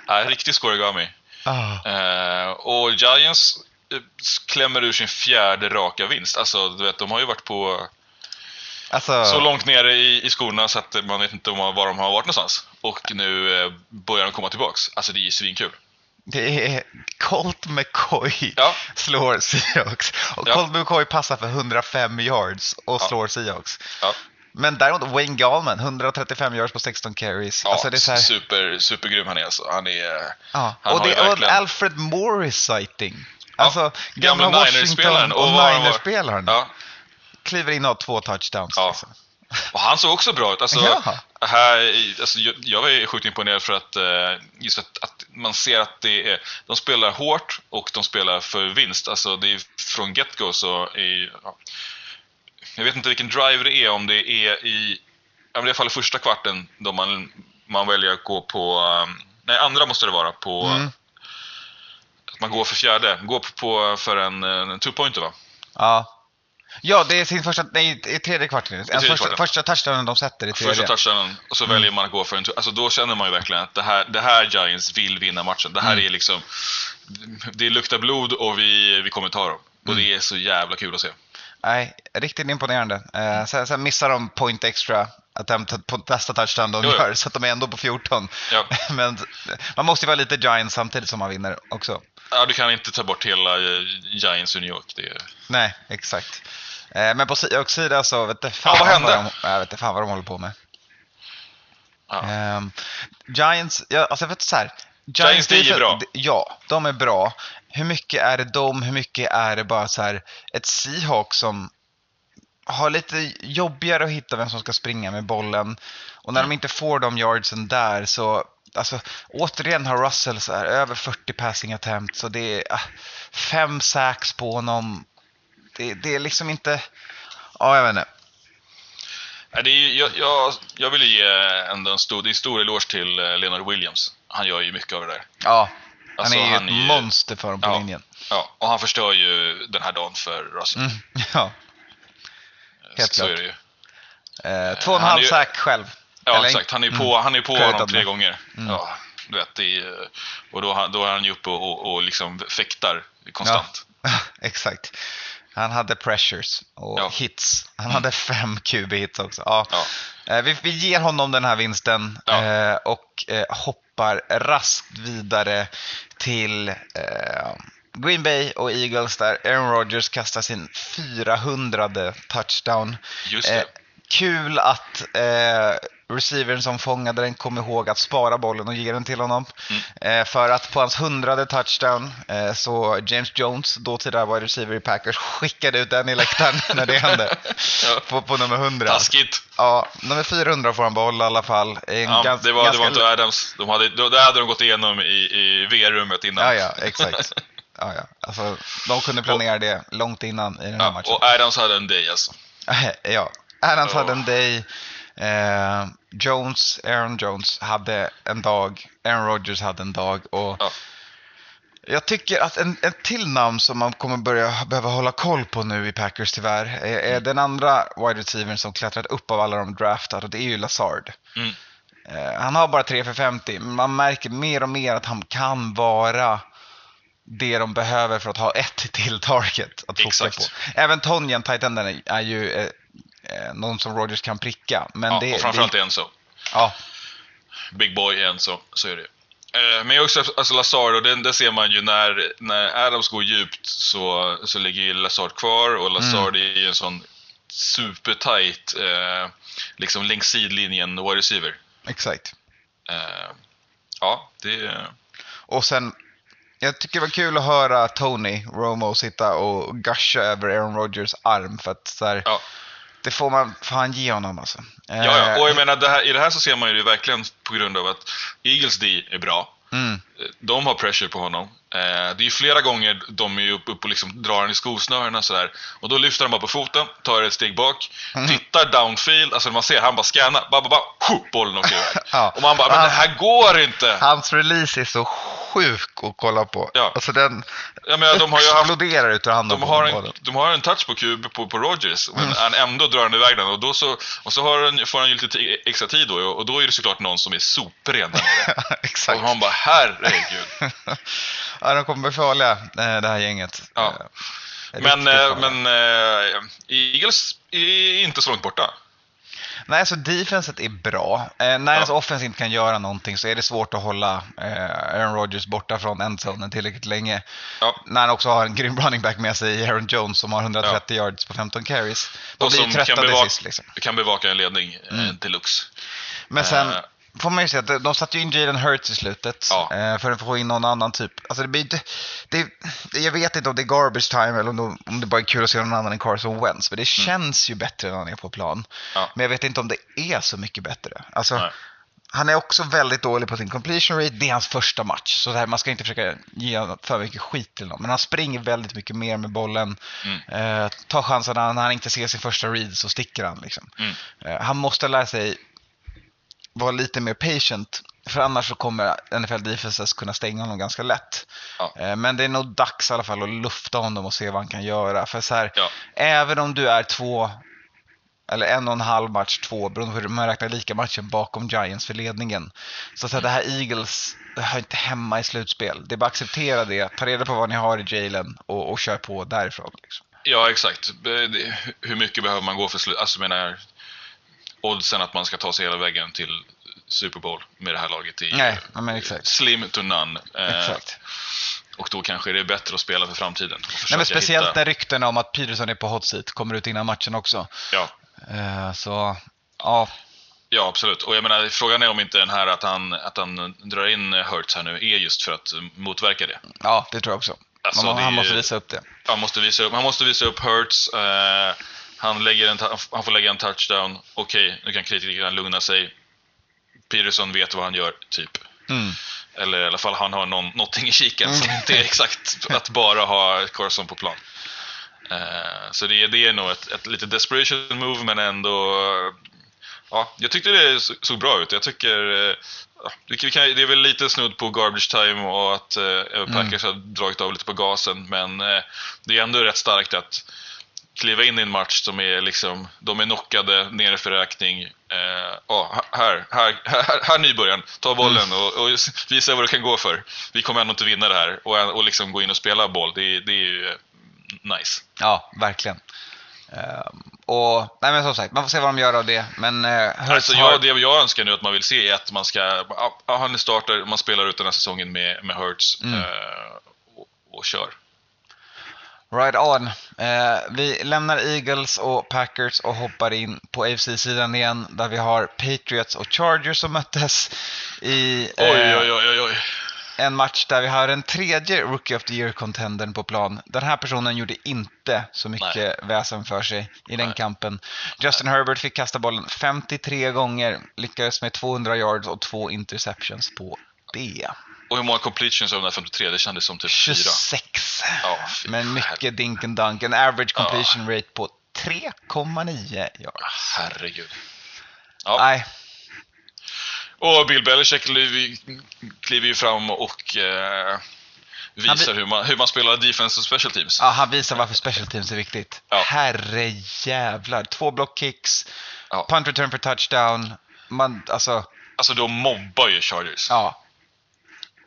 Nej, riktig scoregami. Ah. Eh, och Giants eh, klämmer ur sin fjärde raka vinst. Alltså, du vet, de har ju varit på Alltså, så långt nere i, i skorna så att man vet inte var de har varit någonstans. Och nu eh, börjar de komma tillbaks. Alltså det är svinkul. Det är Colt McCoy Ja. slår Seahawks. Och Ja. Colt McCoy passar för 105 yards och Ja. slår Seahawks. Ja, Men däremot Wayne Gallman, 135 yards på 16 carries. ja alltså det är här, super, supergrym han är alltså. Han är... ja. han Och det är verkligen- Alfred Morris sighting. Alltså, gamla gamla Washington och Och Niners-spelaren. Ja, Kliver in och har två touchdowns. Ja. Liksom. Och han såg också bra ut. Alltså, Ja. här, alltså, jag, jag var ju sjukt imponerad för att eh, just att, att man ser att det är, de spelar hårt och de spelar för vinst. Alltså det är från get-go så är, ja, jag vet inte vilken drive det är, om det är i, ja, i alla fall första kvarten då man, man väljer att gå på, um, nej andra måste det vara, på Mm. att man går för fjärde, går på, på för en, en two-pointer va? Ja. Ja, det är sin första, nej, i tredje kvarten. Alltså tredje första, kvarten. första touchdownen de sätter i tredje. Första touchdownen och så väljer man att gå för en... Alltså då känner man ju verkligen att det här, det här Giants vill vinna matchen. Det här är liksom... Det luktar blod och vi, vi kommer ta dem. Och det är så jävla kul att se. Nej, riktigt imponerande. Eh, sen, sen missar de point extra attempt på nästa touchdown de Jo, gör, så att de är ändå på 14. Ja. Men man måste ju vara lite Giants samtidigt som man vinner också. Ja, du kan inte ta bort hela eh, Giants i New York. Det är... Nej, exakt. Eh, men på sida så vet jag fan, Ja, vad hände? de, jag vet inte fan vad de håller på med. Ja. Ehm, Giants, ja, alltså jag vet så här. Giants, är defense- bra. Ja, de är bra. Hur mycket är det de? Hur mycket är det bara så här ett Seahawks som har lite jobbigare att hitta vem som ska springa med bollen. Och när de inte får de yardsen där så, alltså återigen har Russell så här, över 40 passing attempts så det är ah, fem sacks på honom. Det, det är liksom inte, ja jag vet inte. Det är, jag, jag, jag vill ju ge ändå en stor, det är stor eloge till eh, Leonard Williams. Han gör ju mycket av det där. Ja, han Alltså, är ju han ett är ju- monster för dem på Ja. linjen. Ja, och han förstör ju den här dagen för Russell. Mm, ja, helt så klart. är det ju. eh, två och en halv sack själv. Ja, Eller- exakt. Han är på, han är på honom tre gånger. Ja, du vet, är, och då, då är han ju uppe och, och, och liksom fäktar konstant. Ja, exakt. Han hade pressures och Ja. hits. Han hade fem QB-hits också. Ja. Ja. Eh, Vi, vi ger honom den här vinsten Ja. eh, och eh, hoppar raskt vidare till Green Bay och Eagles där Aaron Rodgers kastar sin 400 touchdown. Just det. Kul att receivern som fångade den kom ihåg att spara bollen och ge den till honom. Mm. Eh, för att på hans hundrade touchdown eh, så James Jones, dåtida wide receiver i Packers, skickade ut den i läktaren när det hände. Ja. på, på nummer 100. Taskigt. Ja, nummer 400 får han behålla i alla fall. En Ja, gans- det, var, det var inte Adams. De hade, det hade de gått igenom i, i VR-rummet innan. Ja, ja, exakt. Ja, ja. Alltså, de kunde planera det långt innan i den här Ja, matchen. och Adams hade en day alltså. ja, Adams Ja. hade en day. Eh, Jones, Aaron Jones hade en dag. Aaron Rodgers hade en dag. Och Ja. Jag tycker att en, en till namn som man kommer börja behöva hålla koll på nu i Packers tyvärr är, är den andra wide receivern som klättrat upp av alla de draftade och det är ju Lazard. Mm. Eh, han har bara 3 för 50, men man märker mer och mer att han kan vara det de behöver för att ha ett till target att fokusera på. Även Tonjan, tight-enden, är, ju eh, någon som Rodgers kan pricka. Men Ja, det, och framförallt det, en så. ja, Big Boy en så, är det. Eh, Men också alltså Lazard, och det, det ser man ju när, när Adams går djupt så, så ligger ju Lazard kvar och Lazard är ju en sån supertight, eh, liksom längs sidlinjen wide receiver. exakt. Eh, ja, det... Och sen, jag tycker det var kul att höra Tony Romo sitta och gusha över Aaron Rodgers arm för att så här, Ja. Det får man fan ge honom alltså. Ja, ja. Eh, och jag menar, det här, i det här så ser man ju det verkligen på grund av att Eagles D är bra. mm, De har pressure på honom. Eh, det är ju flera gånger de är uppe upp och liksom drar han i skosnörena sådär. Och då lyfter han bara på foten, tar ett steg bak, Mm. tittar downfield, alltså man ser han bara scannar, bara, bara, bara bollen åker iväg. Ja. Och man bara, men det här går inte! Hans release är så sjuk att kolla på. Ja. Alltså den Jag menar, de har ju exploderar ut ur handen de har, en, de har en touch på, Cube, på, på Rogers, men Mm. han ändå drar han iväg den. Och, då så, och så har han, får han ju lite extra tid då, och då är det såklart någon som är superren där nere. Exakt. Och man bara, herregud. ja, de kommer bli farliga, eh, det här gänget. Ja. Eh, Men, eh, men eh, Eagles är inte så långt borta. Nej, alltså defenset är bra. Eh, när ens Ja. offense inte kan göra någonting så är det svårt att hålla eh, Aaron Rodgers borta från endzonen tillräckligt länge. Ja. När han också har en grym running back med sig i Aaron Jones som har 130 yards på 15 carries. De Och blir som kan, bevaka, sist liksom. kan bevaka en ledning eh, Mm. deluxe. Men sen Eh. Får man ju säga att de- satte ju in Jalen Hurts i slutet Ja. eh, för att få in någon annan typ. Alltså det blir, det, det, jag vet inte om det är garbage time eller om, de, om det bara är kul att se någon annan än Carson Wentz. Men det känns ju bättre när han är på plan. Mm. Ja. Men jag vet inte om det är så mycket bättre. Alltså, Nej. han är också väldigt dålig på sin completion rate. Det är hans första match. Så det här, man ska inte försöka ge för mycket skit till honom. Men han springer väldigt mycket mer med bollen. Mm. Eh, tar chanserna när han inte ser sin första read så sticker han. Liksom. Mm. Eh, han måste lära sig vara lite mer patient För annars så kommer NFL Defenses kunna stänga honom ganska lätt. Ja. Eh, Men det är nog dags i alla fall att lufta honom och se vad han kan göra. För så här, Ja. även om du är två, eller en och en halv match, två, beroende på hur man räknar lika matchen bakom Giants för ledningen. Så att säga, det här Eagles det hör inte hemma i slutspel. Det är bara att acceptera det, ta reda på vad ni har i Jalen och, och kör på därifrån. Liksom. Ja, exakt. Hur mycket behöver man gå för slut? Alltså, menar, oddsen att man ska ta sig hela vägen till Super Bowl med det här laget ju Nej, exakt. slim to none. Eh, Exakt. Och då kanske det är bättre att spela för framtiden. Nej, men speciellt hitta- när ryktena om att Peterson är på hot seat kommer ut innan matchen också. Ja, Eh, Så, ja. ja, absolut. Och jag menar, frågan är om inte den här att han, att han drar in Hurts här nu är just för att motverka det. Ja, det tror jag också. Alltså, Man, det han måste visa upp det. Han måste visa upp, han måste visa upp Hurts. Eh, han, lägger en, han får lägga en touchdown. Okej, nu kan kritikerna lugna sig. Peterson vet vad han gör, typ. Mm. Eller i alla fall han har någon, någonting i kiken som inte är exakt att bara ha Carson på plan. Eh, så det, är- det är nog ett, ett lite desperation move men ändå... Ja, jag tyckte det så- såg bra ut. Jag tycker... vi kan- det är väl lite snudd på garbage time och att eh, Packers har dragit av lite på gasen men det är ändå rätt starkt att kliva in i en match som är liksom, de är knockade, nere för räkning. Eh, ja, här, här, här, här nybörjaren, ta bollen och, och visa vad du kan gå för. Vi kommer ändå inte vinna det här och, och liksom gå in och spela boll, det, är- det är ju eh, nice. Ja, verkligen. Ehm, och, nej men som sagt, man får se vad de gör av det. Men uh, Alltså har... jag, det jag önskar nu att man vill se är att man ska, ja, han startar, man spelar ut den här säsongen med, med Hurts Mm. eh, och, och kör. Right on. Eh, vi lämnar Eagles och Packers och hoppar in på AFC-sidan igen där vi har Patriots och Chargers som möttes i eh, Oj, oj, oj, en match där vi har en tredje Rookie of the Year-contendern på plan. Den här personen gjorde inte så mycket väsen för sig i den Nej. kampen. Justin Herbert fick kasta bollen 53 gånger, lyckades med 200 yards och två interceptions på det. Och hur många completions av den här 53? Det kändes som typ 4. 26. Ja, Men mycket dink and dunk. En average completion rate på 3,9 yards. Herregud. Ja. Nej, Och Bill Belichick kliver ju fram och eh, visar vi- hur, man, hur man spelar defense och special teams. ja, han visar varför special teams är viktigt. Ja. Herre jävlar. Två blockkicks, Ja. punt return för touchdown. Man, alltså, Alltså de mobbar ju Chargers. ja.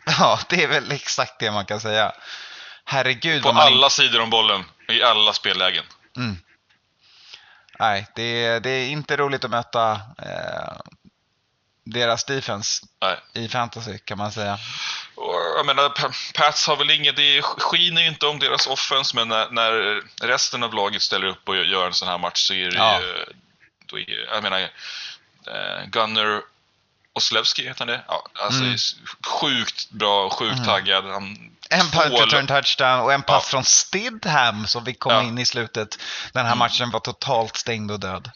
Ja, det är väl exakt det man kan säga. Herregud På man alla sidor om bollen, i alla spellägen. Mm. Nej, det är, det är inte roligt att möta eh, deras defense Nej. i fantasy kan man säga. Och jag menar, Pa- Pats har väl inget, det skiner ju inte om deras offense, men när, när resten av laget ställer upp och gör en sån här match så är det Ja. ju... Då är, jag menar, eh, Gunner Oslewski heter han det? Ja, alltså Mm. sjukt bra och sjukt taggad. Han, En punt touchdown och en pass Ja. från Stidham som vi kom Ja. in i slutet. Den här matchen var totalt stängd och död.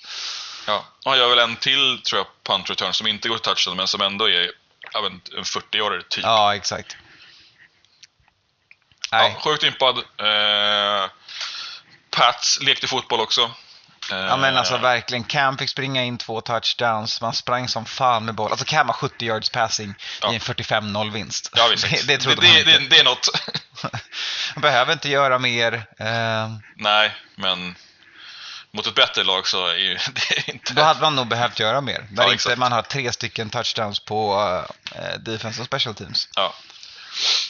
Ja, och han gör väl en till, tror jag, punt return som inte går touchdown, men som ändå är men en 40-årig typ. Ja, exakt. Nej. Ja, sjukt impad. Eh, Pats lekte fotboll också. Eh, Ja men alltså verkligen, Cam fick springa in två touchdowns, man sprang som fan med boll. Alltså Cam har 70 yards passing Ja. i en 45-0 vinst. Ja, visst. det, det trodde det, man det, inte. det, är något. Man behöver inte göra mer. Eh, Nej, men mot ett bättre lag så är ju det inte... då hade man nog behövt göra mer. Där Ja, inte man har tre stycken touchdowns på uh, defense och special teams. Ja.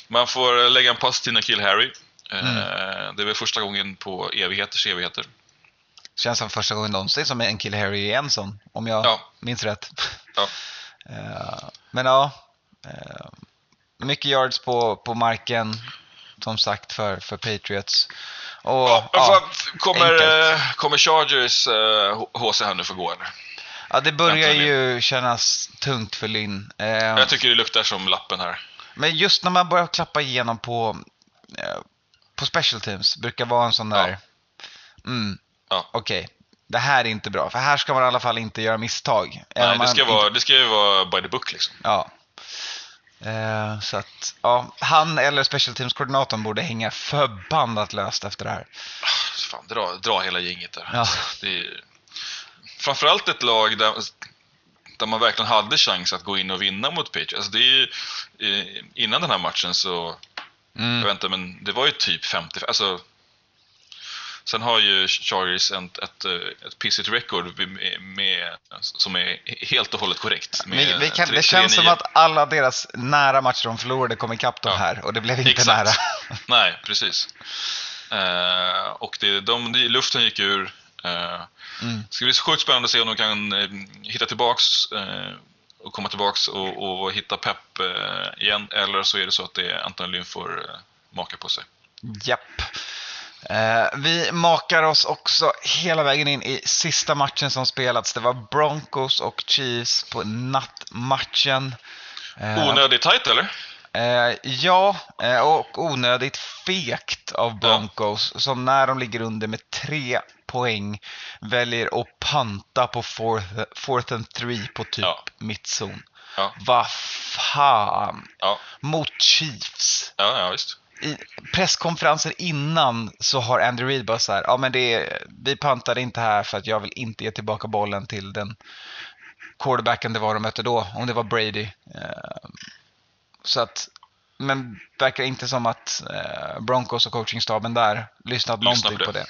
Man får lägga en pass till Nakil Harry. Mm. Det är väl första gången på evigheters evigheter. Känns som första gången någonsin som en kille Harry är en sån, om jag Ja. minns rätt. Ja. Eh, men ja, eh, mycket yards på, på marken, som sagt, för, för Patriots. Och, Ja, ja, kommer, enkelt. eh, kommer Chargers HC här nu få gå eller? ja, det börjar ju kännas tungt för Linn. Eh, Jag tycker det luktar som lappen här. Men just när man börjar klappa igenom på, på special teams, brukar vara en sån där, mm, Ja. okej, det här är inte bra. För här ska man i alla fall inte göra misstag. Nej, det, ska inte- vara, det ska ju vara by the book liksom. Ja. Eh, så att, ja, han eller special teams-koordinatorn borde hänga förbannat löst efter det här. Fan, dra, dra hela gänget där. Ja. Det är, framförallt ett lag där, där man verkligen hade chans att gå in och vinna mot Patriots. Alltså det är ju, eh, innan den här matchen så, Mm. jag vet inte, men det var ju typ 50, alltså Sen har ju Chargers ett, ett, eh, ett pissigt record med, med, som är helt och hållet korrekt. Vi, vi kan, tre- det känns som 3-9. att alla deras nära matcher de förlorade kom ikapp de Ja. här och det blev inte Exakt. nära. Nej, precis. Eh, och det, de, de, luften gick ur. Uh, Mm. Det ska bli sjukt spännande att se om de kan eh, hitta tillbaks och komma tillbaks och, och hitta pepp igen. Eller så är det så att det är Anton Lynn får uh, maka på sig. Japp. Eh, vi makar oss också hela vägen in i sista matchen som spelats. Det var Broncos och Chiefs på nattmatchen. Eh, Onödigt tajt eller? Eh, ja, eh, och onödigt fegt av Broncos som när de ligger under med tre poäng väljer att panta på fourth, fourth and three på typ Ja. mittzon. Ja, Vad fan! ja, Mot Chiefs. ja, ja visst. I presskonferenser innan så har Andrew Reid bara så här, ja men det är, vi pantade inte här för att jag vill inte ge tillbaka bollen till den quarterbacken det var de mötte då, om det var Brady. Eh, Så att, men verkar inte som att eh, Broncos och coachingstaben där lyssnat Lyssnar någonting på på det. det.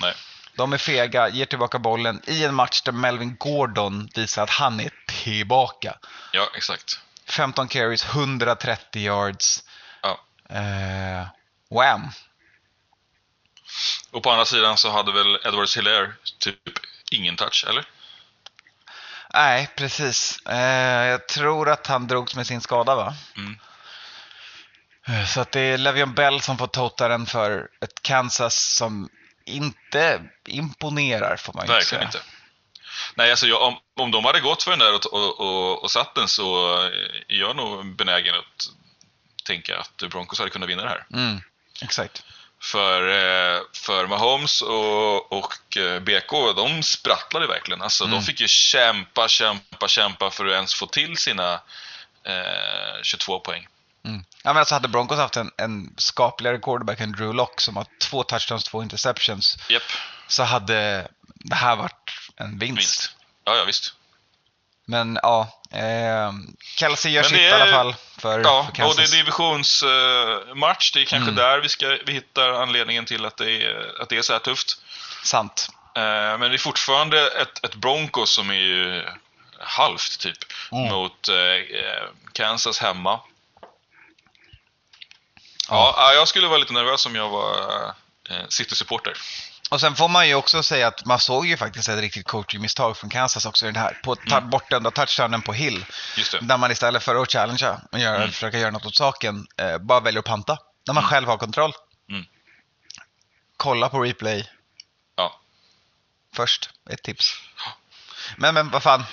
Nej. De är fega, ger tillbaka bollen i en match där Melvin Gordon visar att han är tillbaka. Ja, exakt. 15 carries, 130 yards. Eh, wham! Och på andra sidan så hade väl Edwards Hilaire typ ingen touch, eller? Nej, precis. Eh, jag tror att han drogs med sin skada, va? Mm. Eh, Så att det är Le'Veon Bell som får tota den för ett Kansas som inte imponerar, får man ju Verkligen säga. inte. Nej, alltså jag, om, om de hade gått för den där och, och, och, och satt den så är jag nog benägen att tänka att Broncos hade kunnat vinna det här. Mm, exakt. För, eh, för Mahomes och, och eh, BK, de sprattlade verkligen. Alltså, Mm. De fick ju kämpa, kämpa, kämpa för att ens få till sina eh, 22 poäng. Mm. Ja, men alltså hade Broncos haft en, en skapligare quarterback än Drew Lock som har två touchdowns, två interceptions, Japp, så hade det här varit en vinst. vinst. Ja, ja visst. Men ja, eh, Kelsey gör sitt det i är- alla fall för, Ja, för Kansas. och det är divisionsmatch. det är kanske Mm. där vi, ska, vi hittar anledningen till att det är, att det är så här tufft. Sant. Eh, Men det är fortfarande ett, ett Broncos som är ju halvt typ Mm. mot eh, Kansas hemma. Ja. ja, jag skulle vara lite nervös om jag var eh, City-supporter. Och sen får man ju också säga att man såg ju faktiskt ett riktigt coachingmisstag från Kansas också i den här. På ta- Mm. bortdömda touchdownen på Hill. Där man istället för att challengea och göra, Mm. försöka göra något åt saken, eh, bara väljer att panta. När man Mm. själv har kontroll. Mm. Kolla på replay Ja. först, ett tips. Men, men vad fan,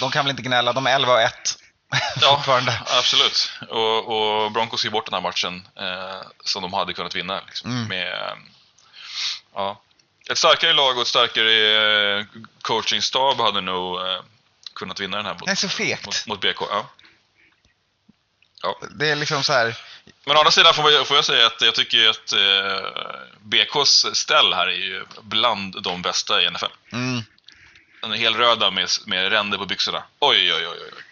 de kan väl inte gnälla, de är 11 och 1 Ja, absolut. Och, och Broncos ger bort den här matchen eh, som de hade kunnat vinna. Liksom, Mm. med, ja. Ett starkare lag och ett starkare eh, coachingstab hade nog eh, kunnat vinna den här mot, Det är så fegt. mot, mot BK. Ja. Ja. Det är liksom så här, Men å andra sidan får jag, får jag säga att jag tycker att eh, BKs ställ här är ju bland de bästa i NFL. mm, Den är helröda med, med ränder på byxorna. Oj, oj, oj. oj.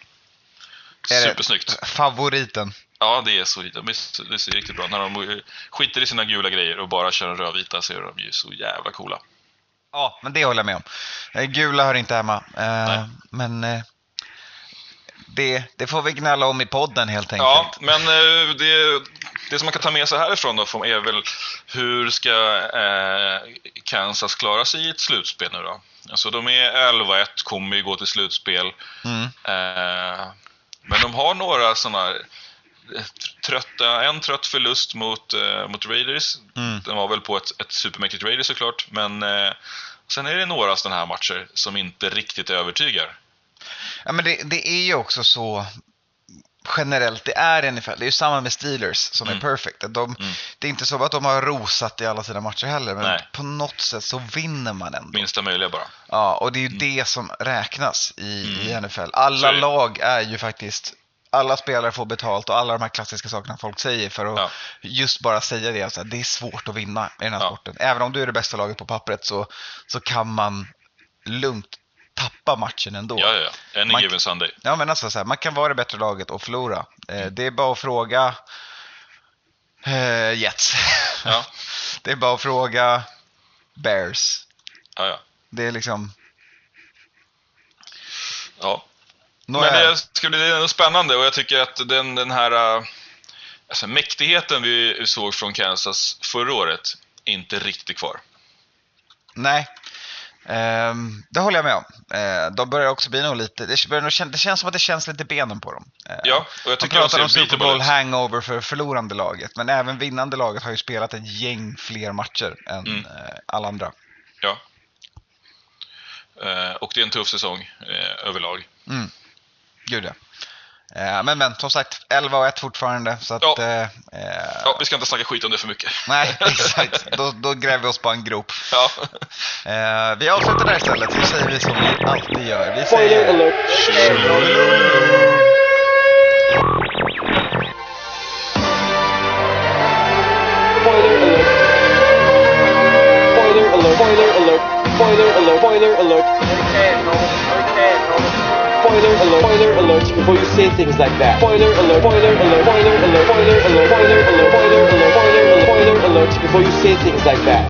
Supersnyggt. favoriten. Ja, det är så. De är, det ser riktigt bra. När de skiter i sina gula grejer och bara kör en rödvita så är de ju så jävla coola. Ja, men det håller jag med om. Eh, Gula hör inte hemma. Eh, men eh, det, det får vi gnälla om i podden helt enkelt. Ja, men eh, det, det som man kan ta med sig härifrån då är väl hur ska eh, Kansas klara sig i ett slutspel nu då? Alltså de är 11-1, kommer ju gå till slutspel. Mm. Eh, men de har några sådana här trötta, en trött förlust mot, eh, mot Raiders. Mm. Den var väl på ett, ett supermäktigt Raiders såklart, men eh, sen är det några sådana här matcher som inte riktigt övertygar. Ja, men det, det är ju också så generellt det är ungefär. Det är ju samma med Steelers som Mm. är perfect. De, Mm. Det är inte så att de har rosat i alla sina matcher heller, men Nej. på något sätt så vinner man ändå. Minsta möjliga bara. Ja, och det är ju det som räknas i, i Mm. NFL. Alla det. lag är ju faktiskt alla spelare får betalt och alla de här klassiska sakerna folk säger för att Ja. just bara säga det. Alltså, det är svårt att vinna i den här Ja. sporten. Även om du är det bästa laget på pappret så, så kan man lugnt tappa matchen ändå. Ja, ja, ja. Any Man- given Sunday. Ja, men alltså så här, man kan vara det bättre laget och förlora. Eh, det är bara att fråga eh, Jets. Ja, det är bara att fråga Bears. ja, ja. Det är liksom... ja. Nå Men är- det ska bli ändå spännande och jag tycker att den, den här äh, alltså, mäktigheten vi såg från Kansas förra året inte riktigt är kvar. Nej. Ehm, det håller jag med om. Eh, de börjar också bli nog lite, det, börjar nog, det känns som att det känns lite benen på dem. Eh, Ja, och jag tycker de pratar om Super Bowl hangover för förlorande laget, men även vinnande laget har ju spelat ett gäng fler matcher än Mm. eh, alla andra. Ja. Och det är en tuff säsong eh, överlag. Mm. Gud ja. Eh, men men, som sagt, 11 och 1 fortfarande. Så att, Ja. eh, eh, Ja, vi ska inte snacka skit om det för mycket. Nej, exakt. Då, då gräver vi oss bara en grop. Ja. Eh, vi avslutar där istället, så säger vi som vi alltid gör. Vi Spoiler säger... alert. Spoiler alert. Spoiler alert. Spoiler alert. Spoiler alert. Spoiler alert. Spoilers, alert, spoiler alert before you say things like that. Spoiler alert, spoiler alert, spoiler alert, spoiler alert, spoiler alert, spoiler alert, spoiler alert, spoiler alert before you say things like that.